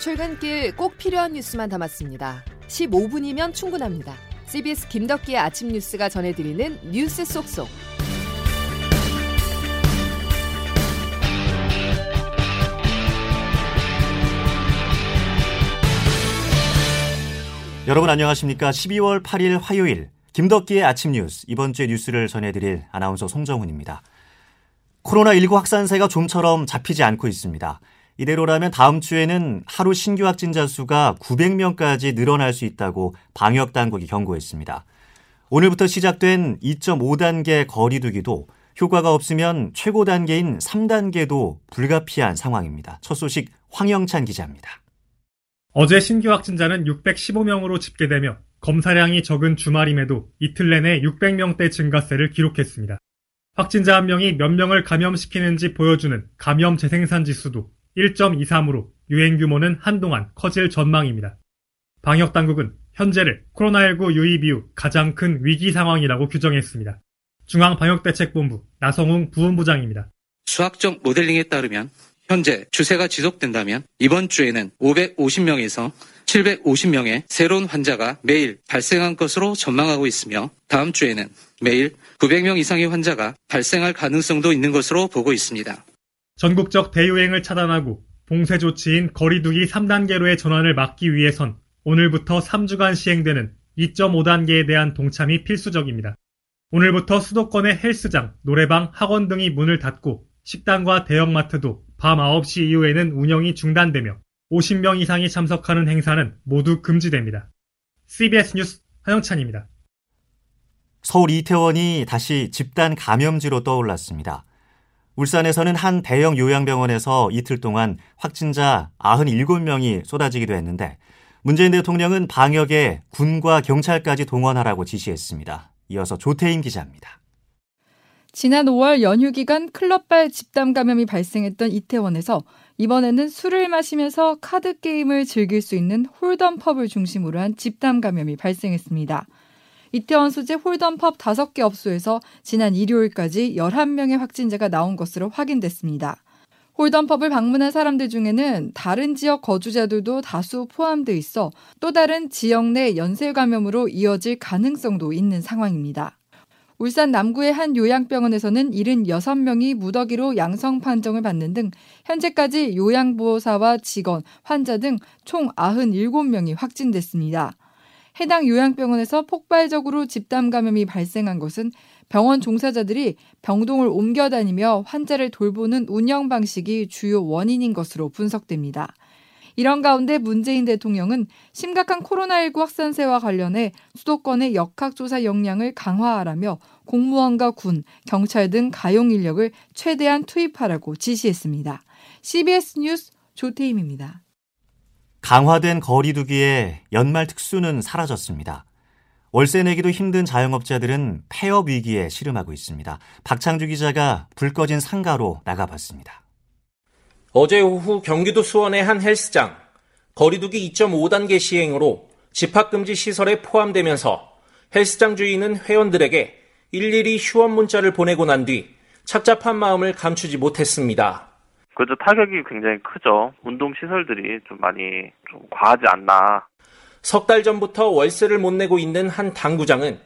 출근길 꼭 필요한 뉴스만 담았습니다. 15분이면 충분합니다. CBS 김덕기의 아침 뉴스가 전해드리는 뉴스 속속. 여러분 안녕하십니까? 12월 8일 화요일 김덕기의 아침 뉴스 이번 주의 뉴스를 전해드릴 아나운서 송정훈입니다. 코로나19 확산세가 좀처럼 잡히지 않고 있습니다. 이대로라면 다음 주에는 하루 신규 확진자 수가 900명까지 늘어날 수 있다고 방역 당국이 경고했습니다. 오늘부터 시작된 2.5단계 거리두기도 효과가 없으면 최고 단계인 3단계도 불가피한 상황입니다. 첫 소식 황영찬 기자입니다. 어제 신규 확진자는 615명으로 집계되며 검사량이 적은 주말임에도 이틀 내내 600명대 증가세를 기록했습니다. 확진자 한 명이 몇 명을 감염시키는지 보여주는 감염 재생산 지수도 1.23으로 유행 규모는 한동안 커질 전망입니다. 방역 당국은 현재를 코로나19 유입 이후 가장 큰 위기 상황이라고 규정했습니다. 중앙방역대책본부 나성웅 부본부장입니다. 수학적 모델링에 따르면 현재 추세가 지속된다면 이번 주에는 550명에서 750명의 새로운 환자가 매일 발생한 것으로 전망하고 있으며 다음 주에는 매일 900명 이상의 환자가 발생할 가능성도 있는 것으로 보고 있습니다. 전국적 대유행을 차단하고 봉쇄 조치인 거리두기 3단계로의 전환을 막기 위해선 오늘부터 3주간 시행되는 2.5단계에 대한 동참이 필수적입니다. 오늘부터 수도권의 헬스장, 노래방, 학원 등이 문을 닫고 식당과 대형마트도 밤 9시 이후에는 운영이 중단되며 50명 이상이 참석하는 행사는 모두 금지됩니다. CBS 뉴스 하영찬입니다. 서울 이태원이 다시 집단 감염지로 떠올랐습니다. 울산에서는 한 대형 요양병원에서 이틀 동안 확진자 97명이 쏟아지기도 했는데 문재인 대통령은 방역에 군과 경찰까지 동원하라고 지시했습니다. 이어서 조태인 기자입니다. 지난 5월 연휴 기간 클럽발 집단 감염이 발생했던 이태원에서 이번에는 술을 마시면서 카드 게임을 즐길 수 있는 홀덤 펍을 중심으로 한 집단 감염이 발생했습니다. 이태원 소재 홀덤펍 5개 업소에서 지난 일요일까지 11명의 확진자가 나온 것으로 확인됐습니다. 홀덤펍을 방문한 사람들 중에는 다른 지역 거주자들도 다수 포함돼 있어 또 다른 지역 내 연쇄 감염으로 이어질 가능성도 있는 상황입니다. 울산 남구의 한 요양병원에서는 76명이 무더기로 양성 판정을 받는 등 현재까지 요양보호사와 직원, 환자 등 총 97명이 확진됐습니다. 해당 요양병원에서 폭발적으로 집단 감염이 발생한 것은 병원 종사자들이 병동을 옮겨 다니며 환자를 돌보는 운영 방식이 주요 원인인 것으로 분석됩니다. 이런 가운데 문재인 대통령은 심각한 코로나19 확산세와 관련해 수도권의 역학조사 역량을 강화하라며 공무원과 군, 경찰 등 가용 인력을 최대한 투입하라고 지시했습니다. CBS 뉴스 조태임입니다. 강화된 거리두기에 연말 특수는 사라졌습니다. 월세 내기도 힘든 자영업자들은 폐업 위기에 시름하고 있습니다. 박창주 기자가 불 꺼진 상가로 나가봤습니다. 어제 오후 경기도 수원의 한 헬스장 거리두기 2.5단계 시행으로 집합금지 시설에 포함되면서 헬스장 주인은 회원들에게 일일이 휴원 문자를 보내고 난 뒤 착잡한 마음을 감추지 못했습니다. 그래도 타격이 굉장히 크죠. 운동 시설들이 좀 많이 좀 과하지 않나. 석 달 전부터 월세를 못 내고 있는 한 당구장은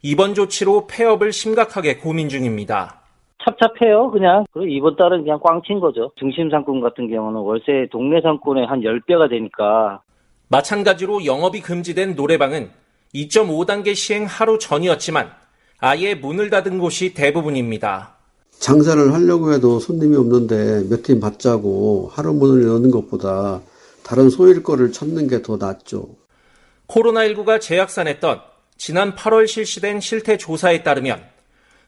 이번 조치로 폐업을 심각하게 고민 중입니다. 찹찹해요, 그냥. 그리고 이번 달은 그냥 꽝 친 거죠. 중심 상권 같은 경우는 월세 동네 상권의 한 10배가 되니까. 마찬가지로 영업이 금지된 노래방은 2.5단계 시행 하루 전이었지만 아예 문을 닫은 곳이 대부분입니다. 장사를 하려고 해도 손님이 없는데 몇 팀 받자고 하루 문을 여는 것보다 다른 소일 거를 찾는 게 더 낫죠. 코로나19가 재확산했던 지난 8월 실시된 실태 조사에 따르면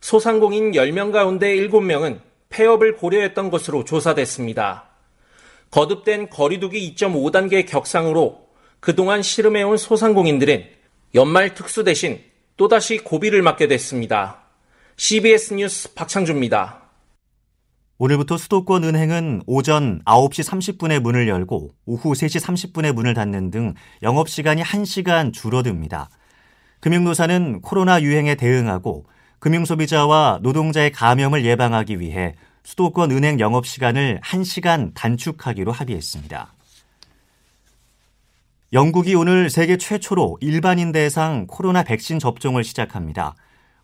소상공인 10명 가운데 7명은 폐업을 고려했던 것으로 조사됐습니다. 거듭된 거리두기 2.5단계 격상으로 그동안 씨름해온 소상공인들은 연말 특수 대신 또다시 고비를 맞게 됐습니다. CBS 뉴스 박창주입니다. 오늘부터 수도권 은행은 오전 9시 30분에 문을 열고 오후 3시 30분에 문을 닫는 등 영업시간이 1시간 줄어듭니다. 금융노사는 코로나 유행에 대응하고 금융소비자와 노동자의 감염을 예방하기 위해 수도권 은행 영업시간을 1시간 단축하기로 합의했습니다. 영국이 오늘 세계 최초로 일반인 대상 코로나 백신 접종을 시작합니다.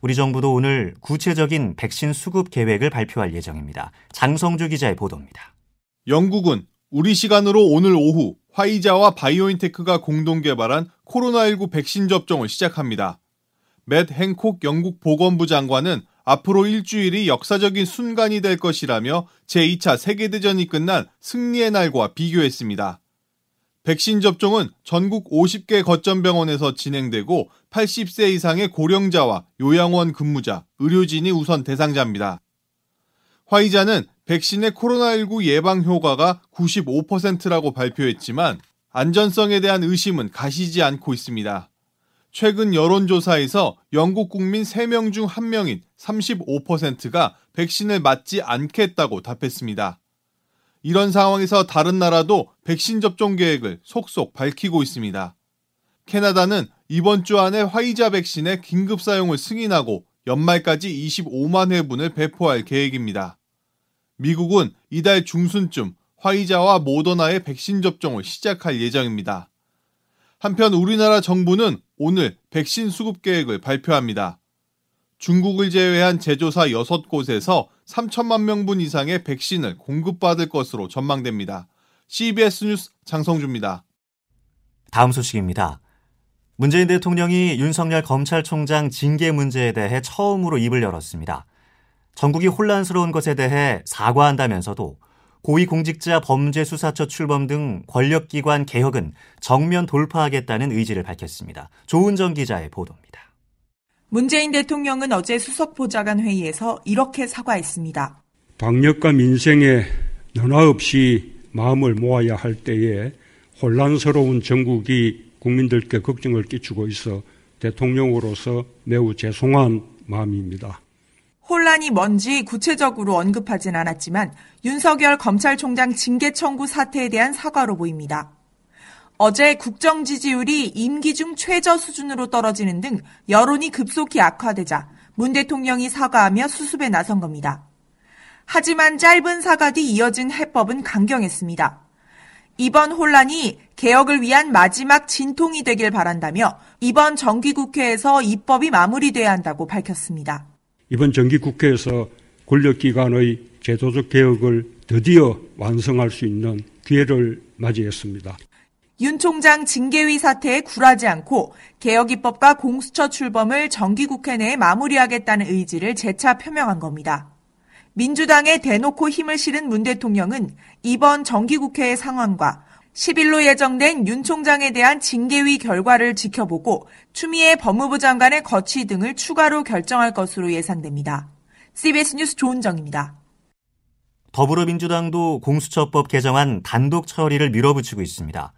우리 정부도 오늘 구체적인 백신 수급 계획을 발표할 예정입니다. 장성주 기자의 보도입니다. 영국은 우리 시간으로 오늘 오후 화이자와 바이오인테크가 공동 개발한 코로나19 백신 접종을 시작합니다. 맷 행콕 영국 보건부 장관은 앞으로 일주일이 역사적인 순간이 될 것이라며 제2차 세계대전이 끝난 승리의 날과 비교했습니다. 백신 접종은 전국 50개 거점 병원에서 진행되고 80세 이상의 고령자와 요양원 근무자, 의료진이 우선 대상자입니다. 화이자는 백신의 코로나19 예방 효과가 95%라고 발표했지만 안전성에 대한 의심은 가시지 않고 있습니다. 최근 여론조사에서 영국 국민 3명 중 1명인 35%가 백신을 맞지 않겠다고 답했습니다. 이런 상황에서 다른 나라도 백신 접종 계획을 속속 밝히고 있습니다. 캐나다는 이번 주 안에 화이자 백신의 긴급 사용을 승인하고 연말까지 25만 회분을 배포할 계획입니다. 미국은 이달 중순쯤 화이자와 모더나의 백신 접종을 시작할 예정입니다. 한편 우리나라 정부는 오늘 백신 수급 계획을 발표합니다. 중국을 제외한 제조사 6곳에서 3천만 명분 이상의 백신을 공급받을 것으로 전망됩니다. CBS 뉴스 장성주입니다. 다음 소식입니다. 문재인 대통령이 윤석열 검찰총장 징계 문제에 대해 처음으로 입을 열었습니다. 전국이 혼란스러운 것에 대해 사과한다면서도 고위공직자 범죄수사처 출범 등 권력기관 개혁은 정면 돌파하겠다는 의지를 밝혔습니다. 조은정 기자의 보도입니다. 문재인 대통령은 어제 수석보좌관 회의에서 이렇게 사과했습니다. 방역과 민생에 너나 없이 마음을 모아야 할 때에 혼란스러운 전국이 국민들께 걱정을 끼치고 있어 대통령으로서 매우 죄송한 마음입니다. 혼란이 뭔지 구체적으로 언급하진 않았지만 윤석열 검찰총장 징계 청구 사태에 대한 사과로 보입니다. 어제 국정 지지율이 임기 중 최저 수준으로 떨어지는 등 여론이 급속히 악화되자 문 대통령이 사과하며 수습에 나선 겁니다. 하지만 짧은 사과 뒤 이어진 해법은 강경했습니다. 이번 혼란이 개혁을 위한 마지막 진통이 되길 바란다며 이번 정기국회에서 입법이 마무리돼야 한다고 밝혔습니다. 이번 정기국회에서 권력기관의 제도적 개혁을 드디어 완성할 수 있는 기회를 맞이했습니다. 윤 총장 징계위 사태에 굴하지 않고 개혁 입법과 공수처 출범을 정기국회 내에 마무리하겠다는 의지를 재차 표명한 겁니다. 민주당에 대놓고 힘을 실은 문 대통령은 이번 정기국회의 상황과 10일로 예정된 윤 총장에 대한 징계위 결과를 지켜보고 추미애 법무부 장관의 거취 등을 추가로 결정할 것으로 예상됩니다. CBS 뉴스 조은정입니다. 더불어민주당도 공수처법 개정안 단독 처리를 밀어붙이고 있습니다.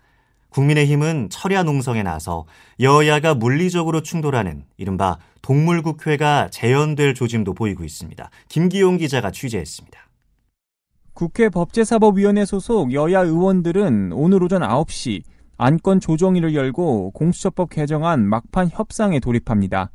국민의힘은 철야 농성에 나서 여야가 물리적으로 충돌하는 이른바 동물국회가 재현될 조짐도 보이고 있습니다. 김기용 기자가 취재했습니다. 국회 법제사법위원회 소속 여야 의원들은 오늘 오전 9시 안건 조정위를 열고 공수처법 개정안 막판 협상에 돌입합니다.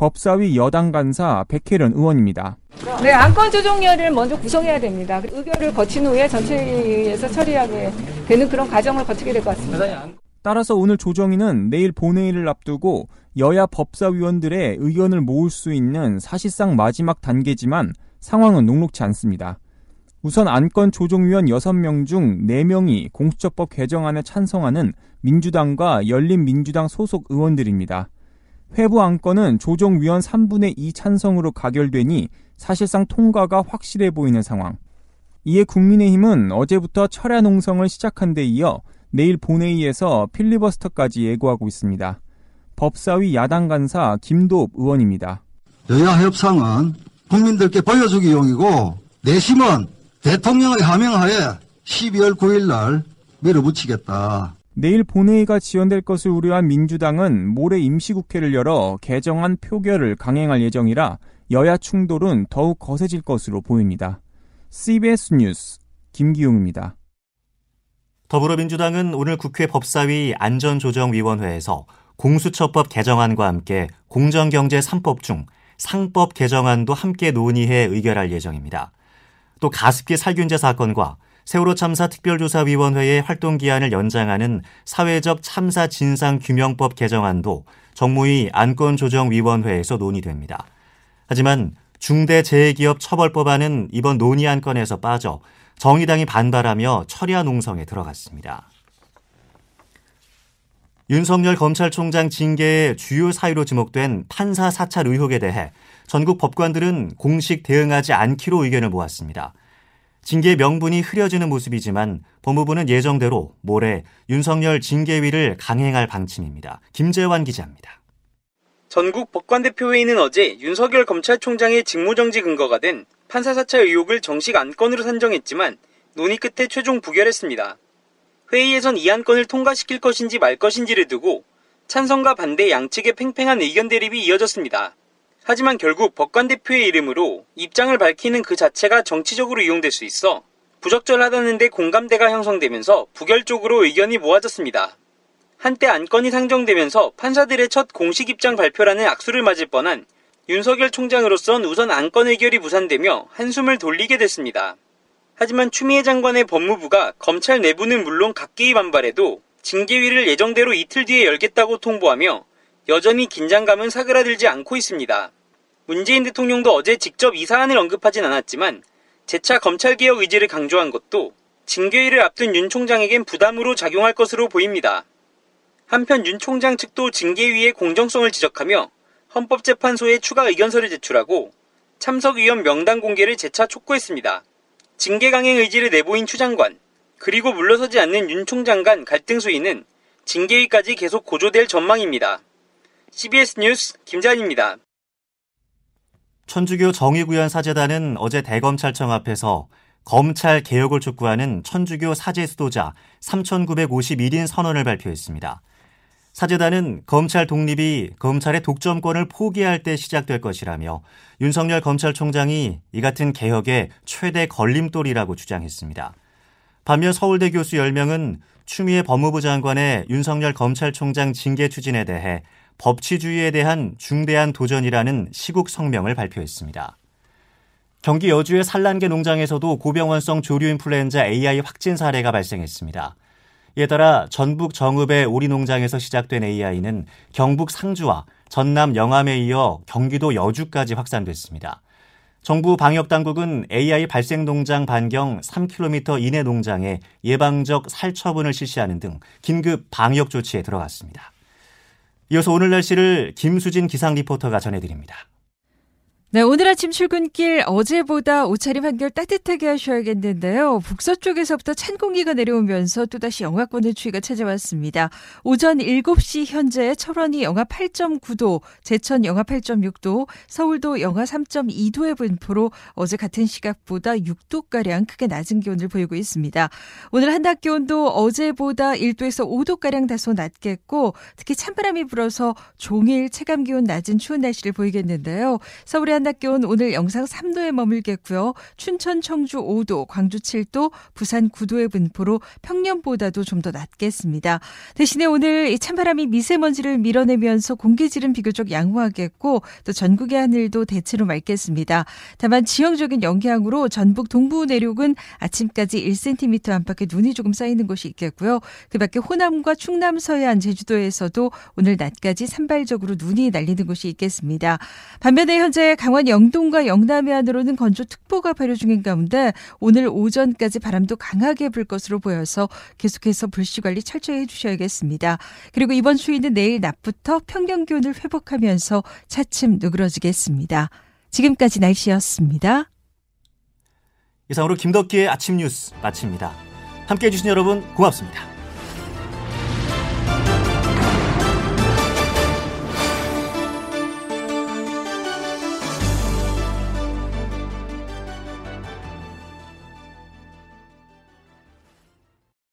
법사위 여당 간사 백혜련 의원입니다. 네, 안건 조정위를 먼저 구성해야 됩니다. 의결을 거친 후에 전체회의에서 처리하게 되는 그런 과정을 거치게 될 것 같습니다. 따라서 오늘 조정위는 내일 본회의를 앞두고 여야 법사위원들의 의견을 모을 수 있는 사실상 마지막 단계지만 상황은 녹록치 않습니다. 우선 안건 조정위원 6명 중 4명이 공수처법 개정안에 찬성하는 민주당과 열린민주당 소속 의원들입니다. 회부 안건은 조정위원 3분의 2 찬성으로 가결되니 사실상 통과가 확실해 보이는 상황. 이에 국민의힘은 어제부터 철야 농성을 시작한 데 이어 내일 본회의에서 필리버스터까지 예고하고 있습니다. 법사위 야당 간사 김도읍 의원입니다. 여야 협상은 국민들께 보여주기용이고 내심은 대통령의 하명하에 12월 9일 날 밀어붙이겠다. 내일 본회의가 지연될 것을 우려한 민주당은 모레 임시국회를 열어 개정안 표결을 강행할 예정이라 여야 충돌은 더욱 거세질 것으로 보입니다. CBS 뉴스 김기용입니다. 더불어민주당은 오늘 국회 법사위 안전조정위원회에서 공수처법 개정안과 함께 공정경제 3법 중 상법 개정안도 함께 논의해 의결할 예정입니다. 또 가습기 살균제 사건과 세월호 참사 특별조사위원회의 활동 기한을 연장하는 사회적 참사 진상 규명법 개정안도 정무위 안건조정위원회에서 논의됩니다. 하지만 중대재해기업 처벌법안은 이번 논의 안건에서 빠져 정의당이 반발하며 철야 농성에 들어갔습니다. 윤석열 검찰총장 징계의 주요 사유로 지목된 판사 사찰 의혹에 대해 전국 법관들은 공식 대응하지 않기로 의견을 모았습니다. 징계 명분이 흐려지는 모습이지만 법무부는 예정대로 모레 윤석열 징계위를 강행할 방침입니다. 김재환 기자입니다. 전국 법관대표회의는 어제 윤석열 검찰총장의 직무정지 근거가 된 판사사찰 의혹을 정식 안건으로 산정했지만 논의 끝에 최종 부결했습니다. 회의에선 이 안건을 통과시킬 것인지 말 것인지를 두고 찬성과 반대 양측의 팽팽한 의견 대립이 이어졌습니다. 하지만 결국 법관 대표의 이름으로 입장을 밝히는 그 자체가 정치적으로 이용될 수 있어 부적절하다는데 공감대가 형성되면서 부결적으로 의견이 모아졌습니다. 한때 안건이 상정되면서 판사들의 첫 공식 입장 발표라는 악수를 맞을 뻔한 윤석열 총장으로선 우선 안건 의결이 무산되며 한숨을 돌리게 됐습니다. 하지만 추미애 장관의 법무부가 검찰 내부는 물론 각계의 반발해도 징계위를 예정대로 이틀 뒤에 열겠다고 통보하며 여전히 긴장감은 사그라들지 않고 있습니다. 문재인 대통령도 어제 직접 이 사안을 언급하진 않았지만 재차 검찰개혁 의지를 강조한 것도 징계위를 앞둔 윤 총장에겐 부담으로 작용할 것으로 보입니다. 한편 윤 총장 측도 징계위의 공정성을 지적하며 헌법재판소에 추가 의견서를 제출하고 참석위원 명단 공개를 재차 촉구했습니다. 징계 강행 의지를 내보인 추 장관, 그리고 물러서지 않는 윤 총장 간 갈등 수위는 징계위까지 계속 고조될 전망입니다. CBS 뉴스 김자입니다 천주교 정의구현 사재단은 어제 대검찰청 앞에서 검찰 개혁을 촉구하는 천주교 사제 수도자 3,951인 선언을 발표했습니다. 사재단은 검찰 독립이 검찰의 독점권을 포기할 때 시작될 것이라며 윤석열 검찰총장이 이 같은 개혁의 최대 걸림돌이라고 주장했습니다. 반면 서울대 교수 10명은 추미애 법무부 장관의 윤석열 검찰총장 징계 추진에 대해 법치주의에 대한 중대한 도전이라는 시국 성명을 발표했습니다. 경기 여주의 산란계 농장에서도 고병원성 조류 인플루엔자 AI 확진 사례가 발생했습니다. 이에 따라 전북 정읍의 오리 농장에서 시작된 AI는 경북 상주와 전남 영암에 이어 경기도 여주까지 확산됐습니다. 정부 방역 당국은 AI 발생 농장 반경 3km 이내 농장에 예방적 살처분을 실시하는 등 긴급 방역 조치에 들어갔습니다. 이어서 오늘 날씨를 김수진 기상 리포터가 전해드립니다. 네, 오늘 아침 출근길 어제보다 옷차림 한결 따뜻하게 하셔야겠는데요. 북서쪽에서부터 찬 공기가 내려오면서 또다시 영하권의 추위가 찾아왔습니다. 오전 7시 현재 철원이 영하 8.9도, 제천 영하 8.6도, 서울도 영하 3.2도의 분포로 어제 같은 시각보다 6도가량 크게 낮은 기온을 보이고 있습니다. 오늘 한낮 기온도 어제보다 1도에서 5도가량 다소 낮겠고 특히 찬바람이 불어서 종일 체감 기온 낮은 추운 날씨를 보이겠는데요. 서울의 기온 오늘 영상 3도에 머물겠고요. 춘천, 청주 5도, 광주 7도, 부산 9도의 분포로 평년보다도 좀 더 낮겠습니다. 대신에 오늘 이 찬바람이 미세먼지를 밀어내면서 공기질은 비교적 양호하겠고 또 전국의 하늘도 대체로 맑겠습니다. 다만 지형적인 영향으로 전북 동부 내륙은 아침까지 1cm 안팎의 눈이 조금 쌓이는 곳이 있겠고요. 그 밖에 호남과 충남 서해안 제주도에서도 오늘 낮까지 산발적으로 눈이 날리는 곳이 있겠습니다. 반면에 현재 강원 영동과 영남해 안으로는 건조특보가 발효 중인 가운데 오늘 오전까지 바람도 강하게 불 것으로 보여서 계속해서 불씨 관리 철저히 해주셔야겠습니다. 그리고 이번 추위는 내일 낮부터 평년 기온을 회복하면서 차츰 누그러지겠습니다. 지금까지 날씨였습니다. 이상으로 김덕기의 아침 뉴스 마칩니다. 함께해 주신 여러분 고맙습니다.